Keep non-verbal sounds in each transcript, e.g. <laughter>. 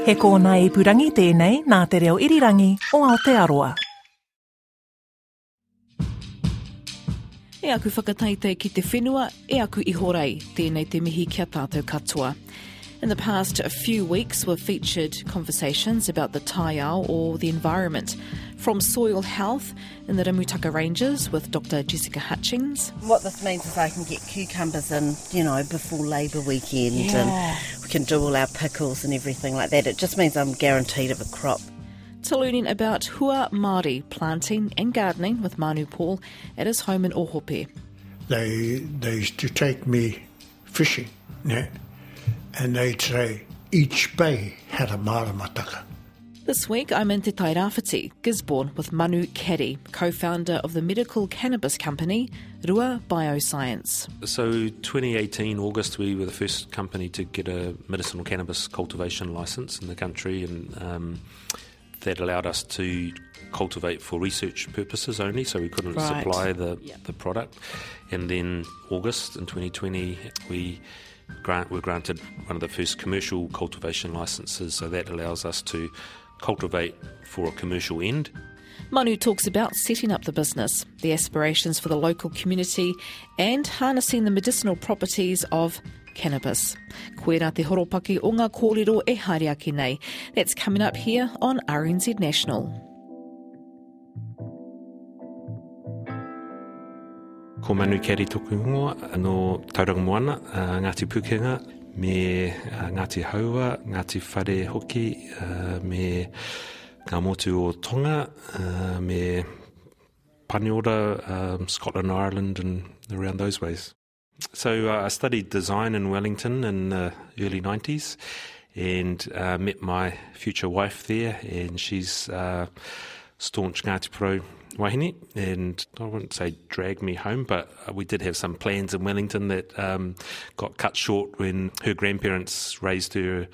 He kōna i purangi tēnei nā te reo irirangi o Aotearoa. E aku whakataitei ki te whenua, e aku i horei, tēnei te mihi kia tātou katoa. In the past few weeks, we've featured conversations about the taiao or the environment, from soil health in the Remutaka Ranges with Dr. Jessica Hutchings. What this means is I can get cucumbers in, you know, before Labour weekend Yeah. and we can do all our pickles and everything like that. It just means I'm guaranteed of a crop. To learning about Hua Māori planting and gardening with Manu Paul at his home in Ohope. they they used to take me fishing, yeah, and they'd say each bay had a maramataka. This week, I'm in Te Tairāwhiti, Gisborne, with Manu Caddie, co-founder of the medical cannabis company Rua Bioscience. So, 2018 August, we were the first company to get a medicinal cannabis cultivation license in the country, and um, that allowed us to cultivate for research purposes only. So we couldn't Right. supply the Yep. the product. And then August in 2020, we grant were granted one of the first commercial cultivation licenses. So that allows us to cultivate for a commercial end. Manu talks about setting up the business, the aspirations for the local community, and harnessing the medicinal properties of cannabis. Koe rā te horopaki o ngā kōrero e haere nei. That's coming up here on RNZ National. Ko Manu Caddie toku ingoa, anō tauranga moana, Ngāti Pukenga, me Ngāti Haua, Ngāti Whare Hoki, me ngā motu o Tonga, me Paniora, um, Scotland, Ireland and around those ways. So uh, I studied design in Wellington in the early 90s and uh, met my future wife there and she's uh, staunch Ngāti Porou wahine and I wouldn't say dragged me home but uh, we did have some plans in Wellington that um, got cut short when her grandparents raised her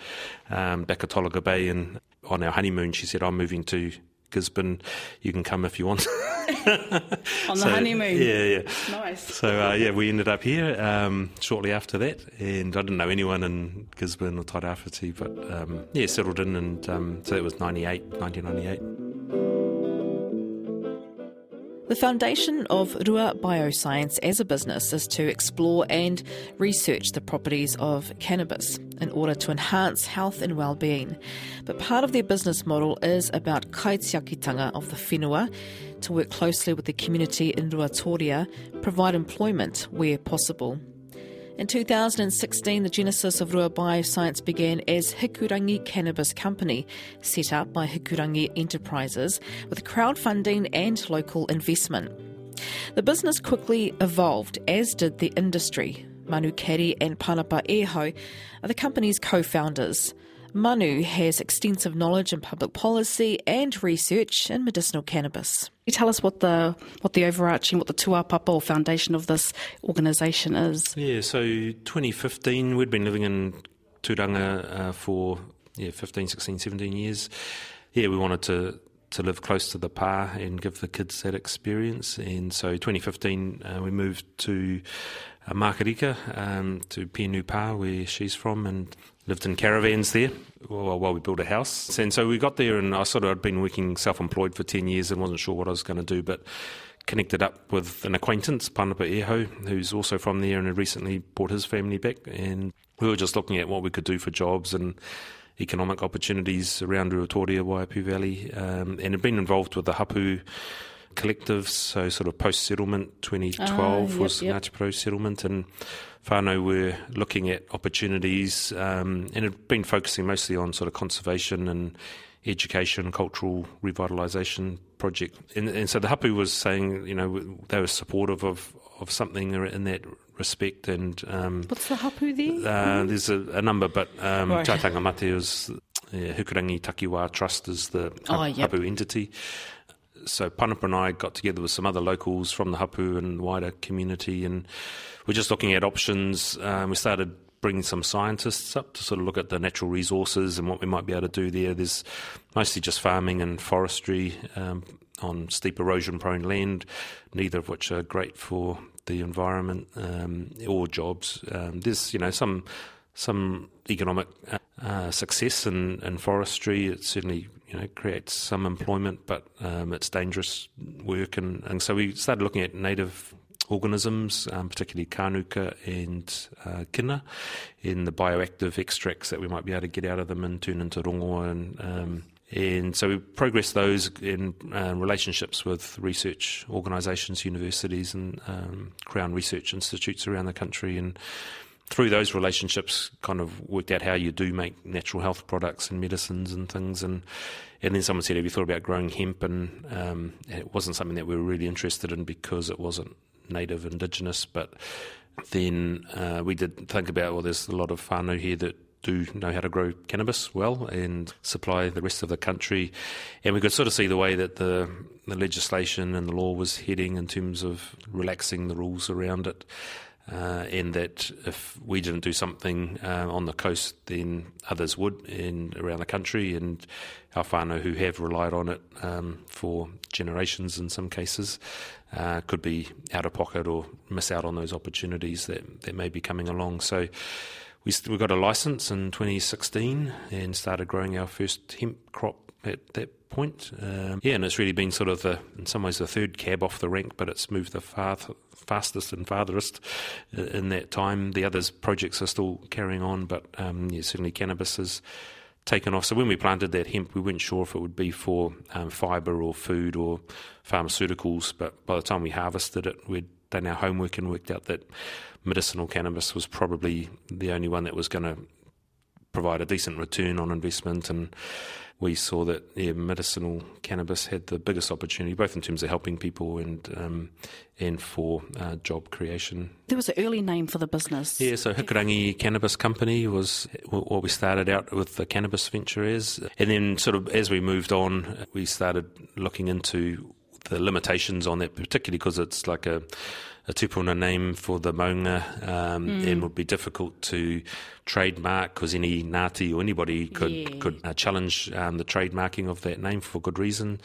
um, back at Tolaga Bay and on our honeymoon she said I'm moving to Gisborne you can come if you want <laughs> On the So, honeymoon. Yeah, yeah. Nice. So uh, yeah, we ended up here um, shortly after that, and I didn't know anyone in Gisborne or Tairāwhiti, but um, yeah, settled in, and um, so that was 98, 1998. The foundation of Rua Bioscience as a business is to explore and research the properties of cannabis in order to enhance health and well-being. But part of their business model is about kaitiakitanga of the whenua, to work closely with the community in Ruatoria, provide employment where possible. In 2016, the genesis of Rua Bioscience began as Hikurangi Cannabis Company, set up by Hikurangi Enterprises with crowdfunding and local investment. The business quickly evolved, as did the industry. Manu Caddie and Panapa Eho are the company's co founders. Manu has extensive knowledge in public policy and research in medicinal cannabis. Can you tell us what the what the overarching, what the tuapapa or foundation of this organisation is? Yeah, so 2015, we'd been living in Turanga uh, for yeah 15, 16, 17 years. Yeah, we wanted to to live close to the pa and give the kids that experience. And so 2015, uh, we moved to uh, Makarika, um, to Pienu Pa, where she's from, and lived in caravans there while, we built a house. And so we got there, and I sort of had been working self-employed for 10 years and wasn't sure what I was going to do, but connected up with an acquaintance, Panapa Eho, who's also from there and had recently brought his family back. And we were just looking at what we could do for jobs and economic opportunities around Ruatoria, Waiapu Valley, um, and had been involved with the Hapu collectives, so sort of post settlement 2012 Ah, yep, was yep. Ngāti Porou settlement, and whānau were looking at opportunities um, and had been focusing mostly on sort of conservation and education, cultural revitalisation project. And, and so the Hapu was saying, you know, they were supportive of, of something in that respect, and um, What's the hapu there? uh, there's a, a number, but um, Right. Taitanga Mate is yeah, Hikurangi Takiwā Trust is the Oh, yep. Hapu entity. So Panapa and I got together with some other locals from the Hapu and wider community, and we're just looking at options. Um, we started bringing some scientists up to sort of look at the natural resources and what we might be able to do there. There's mostly just farming and forestry um, on steep erosion-prone land, neither of which are great for the environment um, or jobs. Um, there's you know some some economic uh, success in, in forestry. It certainly you know creates some employment, but um, it's dangerous work, and, and so we started looking at native organisms, um, particularly kānuka and uh, kina, in the bioactive extracts that we might be able to get out of them and turn into rongoa and um, and so we progressed those in uh, relationships with research organisations, universities, and um, Crown Research Institutes around the country. And through those relationships, kind of worked out how you do make natural health products and medicines and things. And and then someone said, "Have you thought about growing hemp?" And, um, and it wasn't something that we were really interested in because it wasn't native indigenous, but then uh, we did think about well, there's a lot of whānau here that do know how to grow cannabis well and supply the rest of the country. And we could sort of see the way that the, the legislation and the law was heading in terms of relaxing the rules around it. Uh, and that if we didn't do something uh, on the coast, then others would in around the country, and our whānau who have relied on it um, for generations in some cases uh, could be out of pocket or miss out on those opportunities that, that may be coming along. So we, we got a license in 2016 and started growing our first hemp crop at that point. Um, yeah, and it's really been sort of the, in some ways, the third cab off the rank, but it's moved the far, fastest and farthest in that time. The others projects are still carrying on, but um, yeah, certainly cannabis has taken off. So when we planted that hemp, we weren't sure if it would be for um, fibre or food or pharmaceuticals, but by the time we harvested it, we'd done our homework and worked out that medicinal cannabis was probably the only one that was going to provide a decent return on investment and we saw that yeah, medicinal cannabis had the biggest opportunity, both in terms of helping people and um, and for uh, job creation. There was an early name for the business. Yeah, so Hikurangi Cannabis Company was what we started out with the cannabis venture as, and then sort of as we moved on, we started looking into the limitations on that, particularly because it's like a a tupuna name for the maunga um, mm. and would be difficult to trademark because any Ngāti or anybody could yeah. could uh, challenge um, the trademarking of that name for good reason.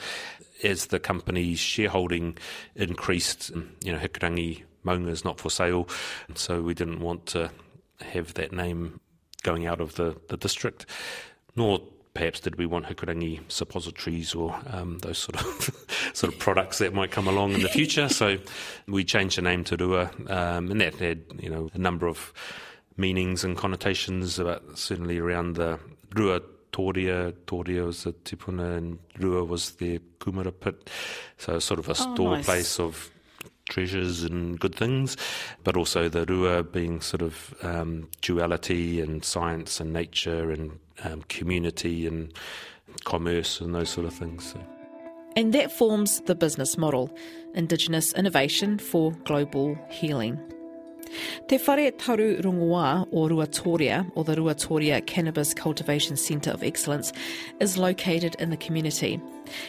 As the company's shareholding increased, you know, Hikurangi Maunga is not for sale, so we didn't want to have that name going out of the, the district, nor perhaps did we want Hikurangi suppositories or um, those sort of <laughs> sort of products that might come along in the future. so we changed the name to Rua, um, and that had you know a number of meanings and connotations, about certainly around the Rua Toria. Toria was the tipuna, and Rua was the kumara pit. So sort of a oh, store nice. place of treasures and good things, but also the rua being sort of um, duality and science and nature and um, community and commerce and those sort of things. So. And that forms the business model Indigenous innovation for global healing. Te Whare Taru Rongoā o Ruatoria, or the Ruatoria Cannabis Cultivation Centre of Excellence, is located in the community.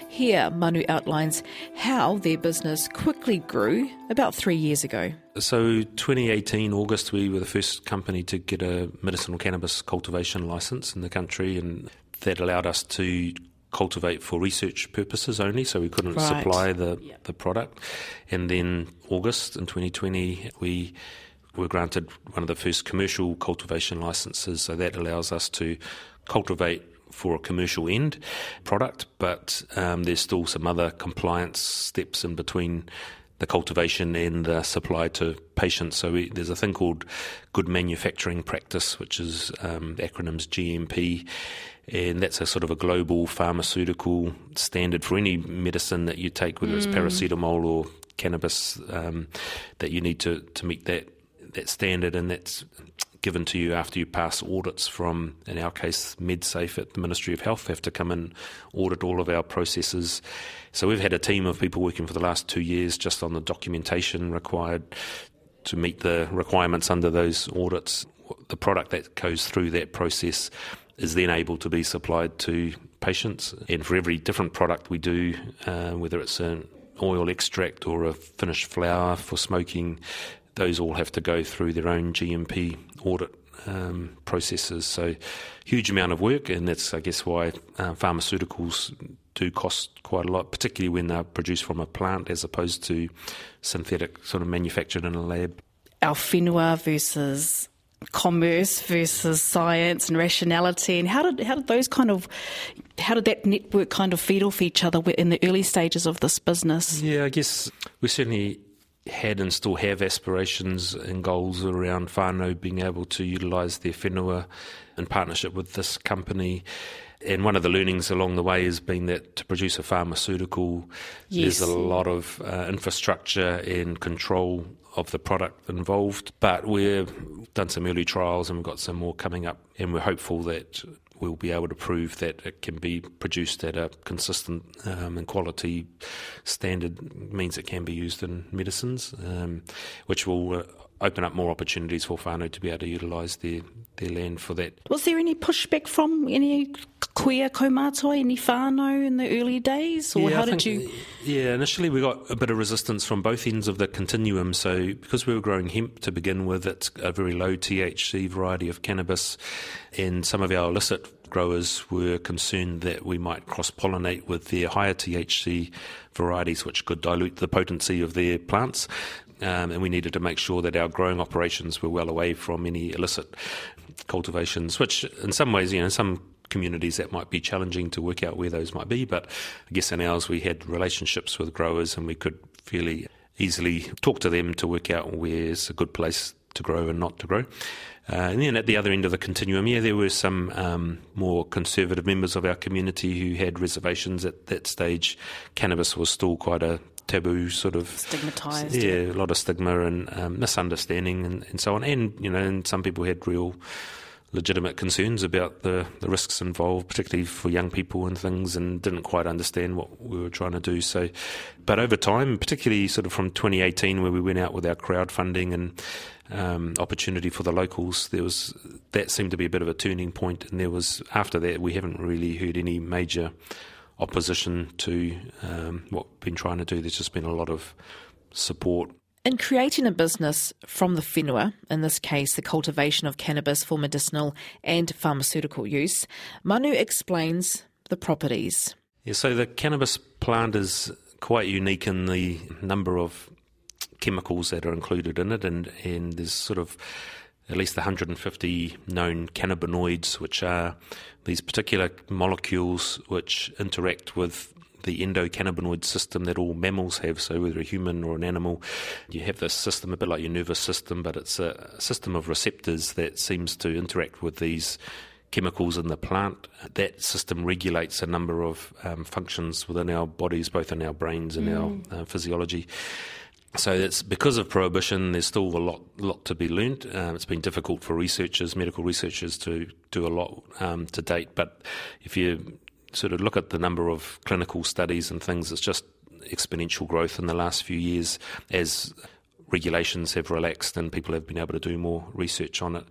Here, Manu outlines how their business quickly grew about three years ago. So, 2018 August, we were the first company to get a medicinal cannabis cultivation license in the country, and that allowed us to cultivate for research purposes only, so we couldn't right. supply the, yep. the product. And then August in 2020, we were granted one of the first commercial cultivation licenses, so that allows us to cultivate for a commercial end product, but um, there's still some other compliance steps in between the cultivation and the supply to patients. So we, there's a thing called Good Manufacturing Practice, which is um, acronyms GMP, and that's a sort of a global pharmaceutical standard for any medicine that you take, whether mm. it's paracetamol or cannabis, um, that you need to, to meet that that standard, and that's given to you after you pass audits from, in our case, MedSafe at the Ministry of Health have to come and audit all of our processes. So we've had a team of people working for the last two years just on the documentation required to meet the requirements under those audits. The product that goes through that process is then able to be supplied to patients. And for every different product we do, uh, whether it's an oil extract or a finished flower for smoking, those all have to go through their own GMP audit um, processes. So, huge amount of work, and that's, I guess, why uh, pharmaceuticals do cost quite a lot, particularly when they're produced from a plant as opposed to synthetic, sort of manufactured in a lab. Our whenua versus commerce versus science and rationality, and how did how did those kind of how did that network kind of feed off each other in the early stages of this business? Yeah, I guess we certainly had and still have aspirations and goals around whānau being able to utilise their whenua in partnership with this company. And one of the learnings along the way has been that to produce a pharmaceutical, Yes. there's a lot of uh, infrastructure and control of the product involved. But we've done some early trials and we've got some more coming up, and we're hopeful that we'll be able to prove that it can be produced at a consistent um, and quality standard means it can be used in medicines, um, which will uh, open up more opportunities for whānau to be able to utilise their, their land for that. Was there any pushback from any queer kaumātua, any whānau in the early days, or Yeah, how I did think- you? Yeah, initially we got a bit of resistance from both ends of the continuum. So because we were growing hemp to begin with, it's a very low THC variety of cannabis, and some of our illicit growers were concerned that we might cross pollinate with their higher THC varieties, which could dilute the potency of their plants. Um, and we needed to make sure that our growing operations were well away from any illicit cultivations, which in some ways, you know, some communities that might be challenging to work out where those might be. But I guess in ours, we had relationships with growers and we could fairly easily talk to them to work out where's a good place to grow and not to grow. Uh, and then at the other end of the continuum, yeah, there were some um, more conservative members of our community who had reservations at that stage. Cannabis was still quite a taboo sort of Stigmatised, Yeah, a lot of stigma and um, misunderstanding and, and so on. And you know, and some people had real legitimate concerns about the, the risks involved, particularly for young people and things, and didn't quite understand what we were trying to do. So, but over time, particularly sort of from 2018, where we went out with our crowdfunding and um, opportunity for the locals, there was that seemed to be a bit of a turning point. point, and there was after that we haven't really heard any major opposition to um, what we've been trying to do. There's just been a lot of support In creating a business from the whenua, in this case the cultivation of cannabis for medicinal and pharmaceutical use, Manu explains the properties. Yeah, so the cannabis plant is quite unique in the number of chemicals that are included in it, and, and there's sort of at least 150 known cannabinoids, which are these particular molecules which interact with the endocannabinoid system that all mammals have. So, whether a human or an animal, you have this system, a bit like your nervous system, but it's a system of receptors that seems to interact with these chemicals in the plant. That system regulates a number of um, functions within our bodies, both in our brains and our uh, physiology. So it's because of prohibition. There's still a lot, lot to be learnt. Um, it's been difficult for researchers, medical researchers, to do a lot um, to date. But if you sort of look at the number of clinical studies and things, it's just exponential growth in the last few years as regulations have relaxed and people have been able to do more research on it.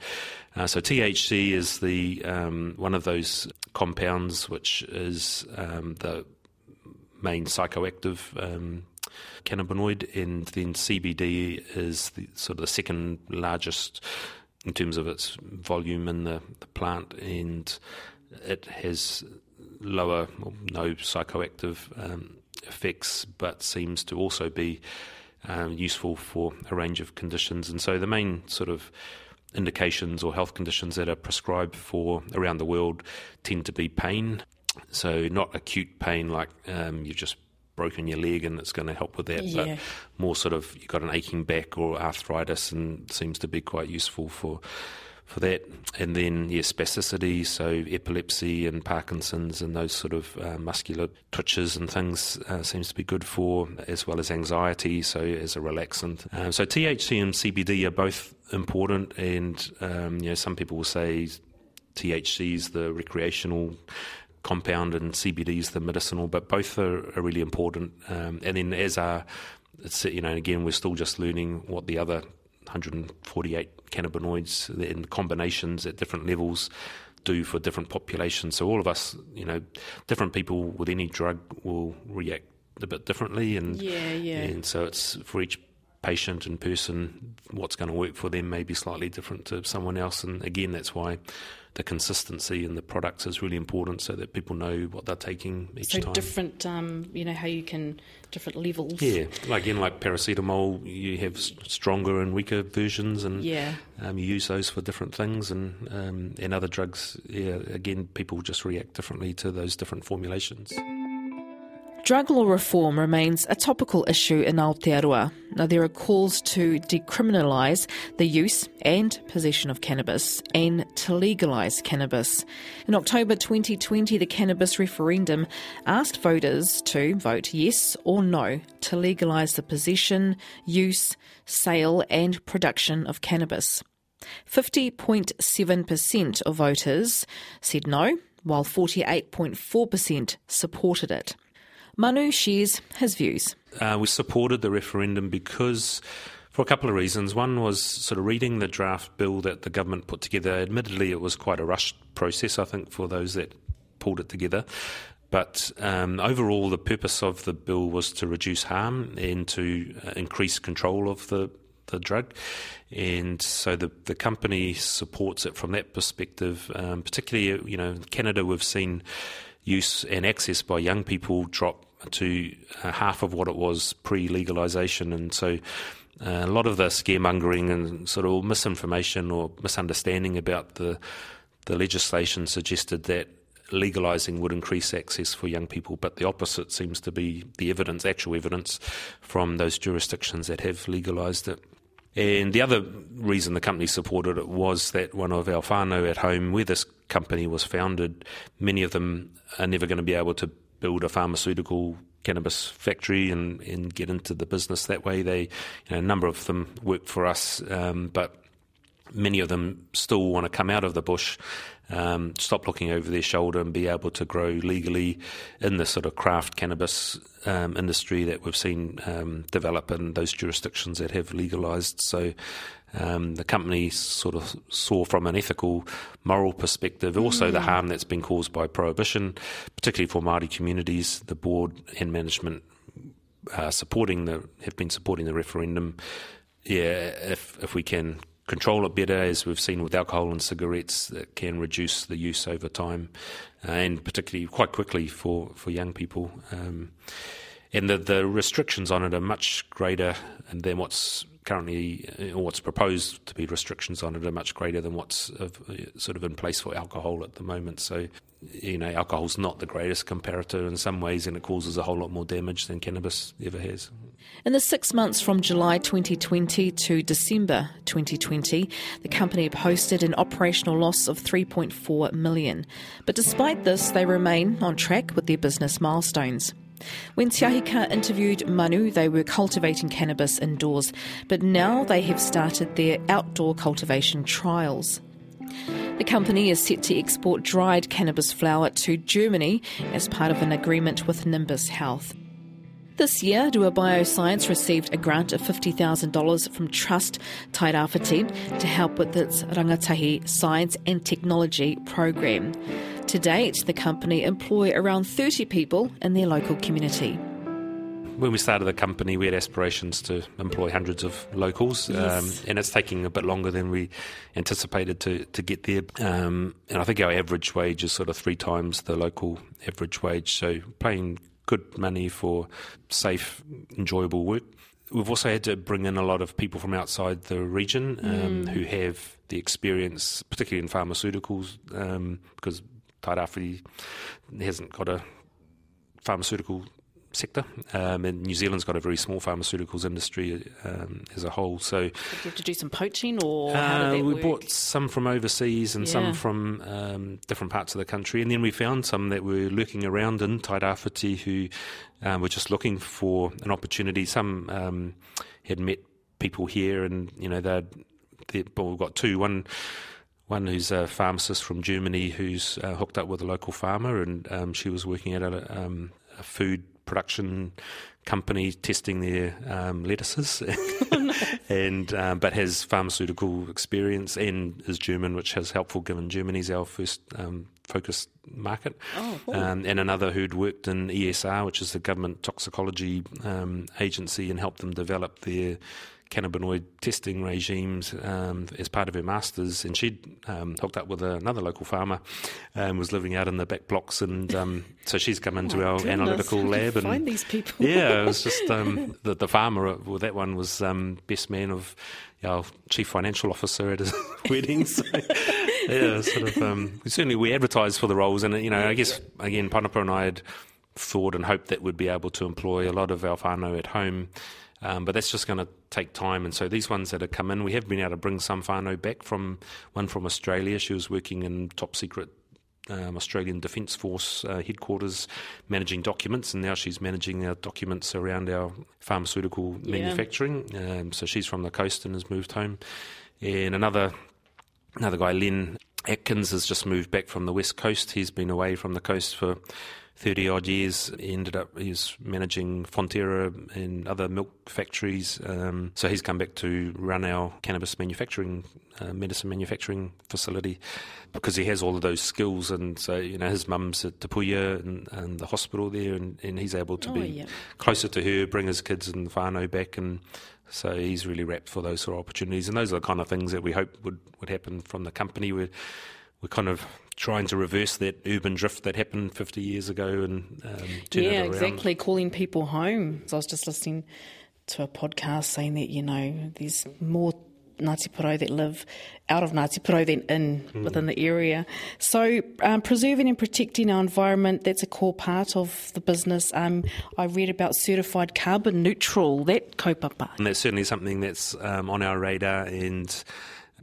Uh, so THC is the um, one of those compounds which is um, the main psychoactive um, cannabinoid, and then CBD is the, sort of the second largest in terms of its volume in the, the plant, and it has lower, well, no psychoactive um, effects, but seems to also be um, useful for a range of conditions. And so the main sort of indications or health conditions that are prescribed for around the world tend to be pain. So not acute pain like um, you've just broken your leg and it's going to help with that, Yeah. but more sort of you've got an aching back or arthritis and seems to be quite useful for for that. And then yeah, spasticity, so epilepsy and Parkinson's and those sort of uh, muscular twitches and things uh, seems to be good for, as well as anxiety, so as a relaxant. Um, so THC and CBD are both important, and um, you know some people will say THC is the recreational compound and CBD is the medicinal, but both are, are really important. Um, and then as are, it's, you know, again, we're still just learning what the other 148 cannabinoids in combinations at different levels do for different populations. So all of us, you know, different people with any drug will react a bit differently, and Yeah, yeah. and so it's for each patient and person what's going to work for them may be slightly different to someone else and again that's why the consistency in the products is really important, so that people know what they're taking each so time. different, um, you know, how you can different levels. Yeah, like in like paracetamol, you have stronger and weaker versions, and Yeah. um, you use those for different things, and um, and other drugs. Yeah, again, people just react differently to those different formulations. Drug law reform remains a topical issue in Aotearoa. Now, there are calls to decriminalise the use and possession of cannabis and to legalise cannabis. In October 2020, the cannabis referendum asked voters to vote yes or no to legalise the possession, use, sale, and production of cannabis. 50.7% of voters said no, while 48.4% supported it. Manu shares his views. Uh, we supported the referendum because, for a couple of reasons. One was sort of reading the draft bill that the government put together. Admittedly, it was quite a rushed process, I think, for those that pulled it together. But um, overall, the purpose of the bill was to reduce harm and to uh, increase control of the the drug, and so the the company supports it from that perspective. Um, particularly, you know, in Canada, we've seen use and access by young people drop to uh, half of what it was pre legalisation, and so. Uh, a lot of the scaremongering and sort of misinformation or misunderstanding about the the legislation suggested that legalising would increase access for young people, but the opposite seems to be the evidence, actual evidence, from those jurisdictions that have legalised it. And the other reason the company supported it was that one of our whānau at home, where this company was founded, many of them are never going to be able to build a pharmaceutical cannabis factory and, and get into the business that way. They, you know, a number of them work for us, um, but many of them still want to come out of the bush, um, stop looking over their shoulder, and be able to grow legally in the sort of craft cannabis um, industry that we've seen um, develop in those jurisdictions that have legalised. So. Um, the company sort of saw from an ethical, moral perspective, also the harm that's been caused by prohibition, particularly for Māori communities. The board and management uh, supporting the have been supporting the referendum. Yeah, if if we can control it better, as we've seen with alcohol and cigarettes, that can reduce the use over time, uh, and particularly quite quickly for for young people. Um, and the the restrictions on it are much greater than what's currently uh, or what's proposed to be restrictions on it are much greater than what's uh, sort of in place for alcohol at the moment. So, you know, alcohol's not the greatest comparator in some ways, and it causes a whole lot more damage than cannabis ever has. In the six months from July 2020 to December 2020, the company posted an operational loss of 3.4 million. But despite this, they remain on track with their business milestones. When Teahika interviewed Manu, they were cultivating cannabis indoors, but now they have started their outdoor cultivation trials. The company is set to export dried cannabis flower to Germany as part of an agreement with Nimbus Health. This year, Rua Bioscience received a grant of $50,000 from Trust Tairawhiti to help with its Rangatahi Science and Technology program. To date, the company employ around 30 people in their local community. When we started the company, we had aspirations to employ hundreds of locals, um, and it's taking a bit longer than we anticipated to, to get there. Um, and I think our average wage is sort of three times the local average wage, so paying good money for safe, enjoyable work. We've also had to bring in a lot of people from outside the region um, who have the experience, particularly in pharmaceuticals, um, because Tairāwhiti hasn't got a pharmaceutical sector, um, and New Zealand's got a very small pharmaceuticals industry um, as a whole. So Did you have to do some poaching, or uh, we work? bought some from overseas and Yeah. some from um, different parts of the country, and then we found some that were lurking around in Tairāwhiti who um, were just looking for an opportunity. Some um, had met people here, and you know they'd. well, we've got two. One one who's a pharmacist from Germany who's uh, hooked up with a local farmer, and um, she was working at a, um, a food production company testing their um, lettuces, <laughs> and um, but has pharmaceutical experience and is German, which is helpful given Germany's our first um, focused market. Oh, cool. um, and another who'd worked in ESR, which is the government toxicology um, agency, and helped them develop their cannabinoid testing regimes um, as part of her masters. And she'd um, hooked up with another local farmer and was living out in the back blocks. And um, so she's come into Oh our goodness, analytical how do you lab. and find these people. yeah, it was just <laughs> um, the, the farmer. Well, that one was um, best man of our chief financial officer at his <laughs> wedding. So yeah, sort of. Um, certainly, we advertised for the roles, and you know, I guess again, Panapa and I had thought and hoped that we'd be able to employ a lot of our whānau at home. Um, but that's just going to take time. And so these ones that have come in, we have been able to bring some whānau back from one from Australia. She was working in top secret um, Australian Defence Force uh, headquarters managing documents, and now she's managing our documents around our pharmaceutical Yeah. manufacturing. Um, so she's from the coast and has moved home. And another another guy, Len Atkins, has just moved back from the west coast. He's been away from the coast for 30 odd years. He ended up, he's managing Fonterra and other milk factories. Um, so he's come back to run our cannabis manufacturing, uh, medicine manufacturing facility because he has all of those skills. And so, you know, his mum's at Te Puia and, and the hospital there, and, and he's able to Oh, be yeah. closer to her, bring his kids and whānau back. And so he's really rapt for those sort of opportunities. And those are the kind of things that we hope would, would happen from the company. We're, we're kind of trying to reverse that urban drift that happened 50 years ago and um, turn yeah, it around. exactly. Calling people home. So I was just listening to a podcast saying that you know there's more Ngāti Porou that live out of Ngāti Porou than in Hmm. within the area. So um, preserving and protecting our environment that's a core part of the business. Um, I read about certified carbon neutral. That kaupapa. And that's certainly something that's um, on our radar and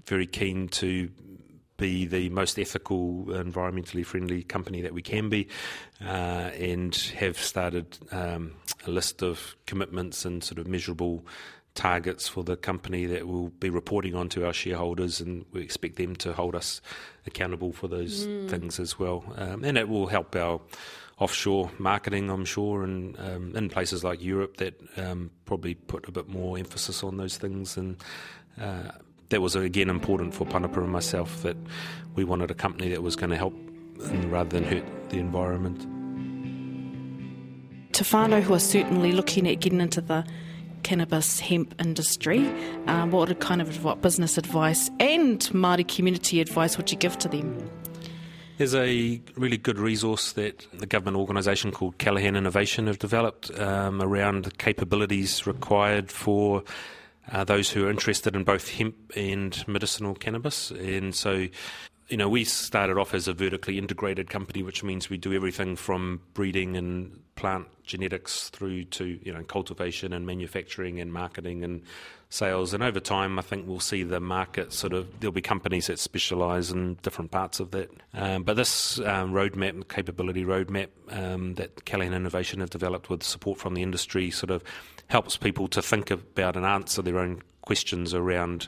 very keen to be the most ethical, environmentally friendly company that we can be, uh, and have started um, a list of commitments and sort of measurable targets for the company that we'll be reporting on to our shareholders, and we expect them to hold us accountable for those things as well. Um, and it will help our offshore marketing, I'm sure, and um, in places like Europe that um, probably put a bit more emphasis on those things. And uh, that was again important for Panapa and myself that we wanted a company that was going to help rather than hurt the environment. to whānau who are certainly looking at getting into the cannabis hemp industry, um, what kind of advi- business advice and Māori community advice would you give to them? There's a really good resource that the government organisation called Callaghan Innovation have developed um, around the capabilities required for uh, those who are interested in both hemp and medicinal cannabis. And so, you know, we started off as a vertically integrated company, which means we do everything from breeding and plant genetics through to, you know, cultivation and manufacturing and marketing and sales. And over time, I think we'll see the market sort of, there'll be companies that specialise in different parts of that. Um, but this um, roadmap, capability roadmap um, that Callaghan Innovation have developed with support from the industry sort of helps people to think about and answer their own questions around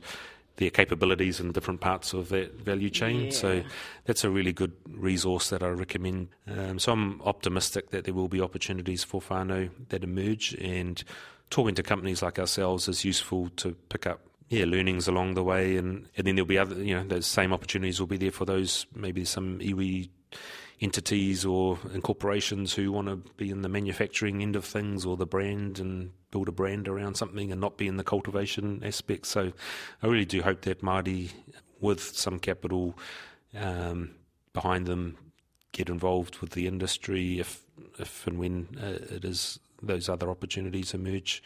their capabilities in different parts of that value chain. So that's a really good resource that I recommend. Um, so I'm optimistic that there will be opportunities for whānau that emerge and talking to companies like ourselves is useful to pick up yeah, learnings along the way and, and then there'll be other you know, those same opportunities will be there for those maybe some iwi entities or incorporations who want to be in the manufacturing end of things or the brand and build a brand around something and not be in the cultivation aspect. So I really do hope that Māori, with some capital um, behind them, get involved with the industry if, if and when uh, it is those other opportunities emerge.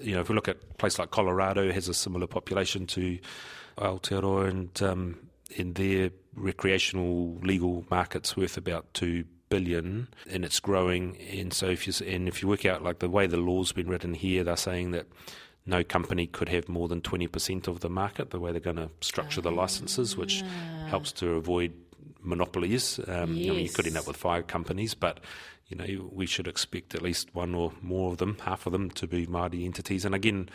You know, if we look at a place like Colorado, has a similar population to Aotearoa, and um, in their recreational legal market's worth about two billion, and it's growing. And so, if you and if you work out like the way the law's been written here, they're saying that no company could have more than twenty percent of the market. The way they're going to structure the licenses, which helps to avoid monopolies. Um, you, know, you could end up with five companies, but you know we should expect at least one or more of them, half of them, to be Māori entities. And again,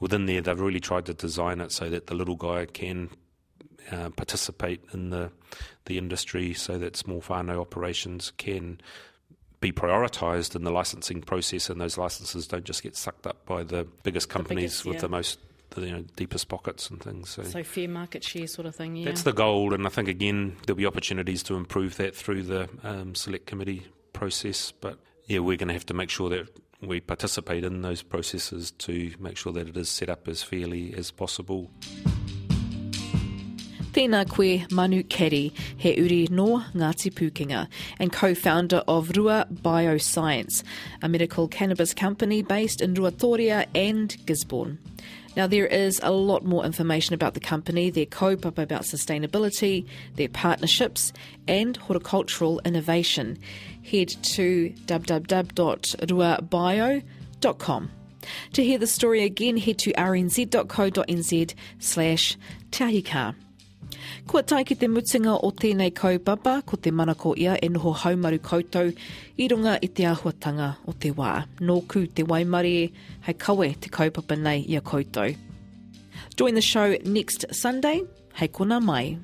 within there, they've really tried to design it so that the little guy can uh, participate in the the industry, so that small whānau operations can be prioritised in the licensing process, and those licenses don't just get sucked up by the biggest companies biggest, with yeah. the most the you know, deepest pockets and things. So, So fair market share sort of thing, yeah. that's the goal, and I think again there'll be opportunities to improve that through the um, select committee process. But yeah, we're going to have to make sure that we participate in those processes to make sure that it is set up as fairly as possible. Tēnā koe Manu Caddie, he uri no Ngāti Pūkenga, and co-founder of Rua Bioscience, a medical cannabis company based in Ruatoria and Gisborne. Now, there is a lot more information about the company, their kaupapa about sustainability, their partnerships, and horticultural innovation. Head to www.ruabio.com. To hear the story again, head to rnz.co.nz slash tahika. Kua tai ki te mutinga o tēnei kaupapa, ko te manako ia e noho haumaru koutou, i runga i te āhuatanga o te wā. Nō te waimari, hei kawe te kaupapa nei ia koutou. Join the show next Sunday. Hei kona mai.